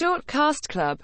Short Cast Club.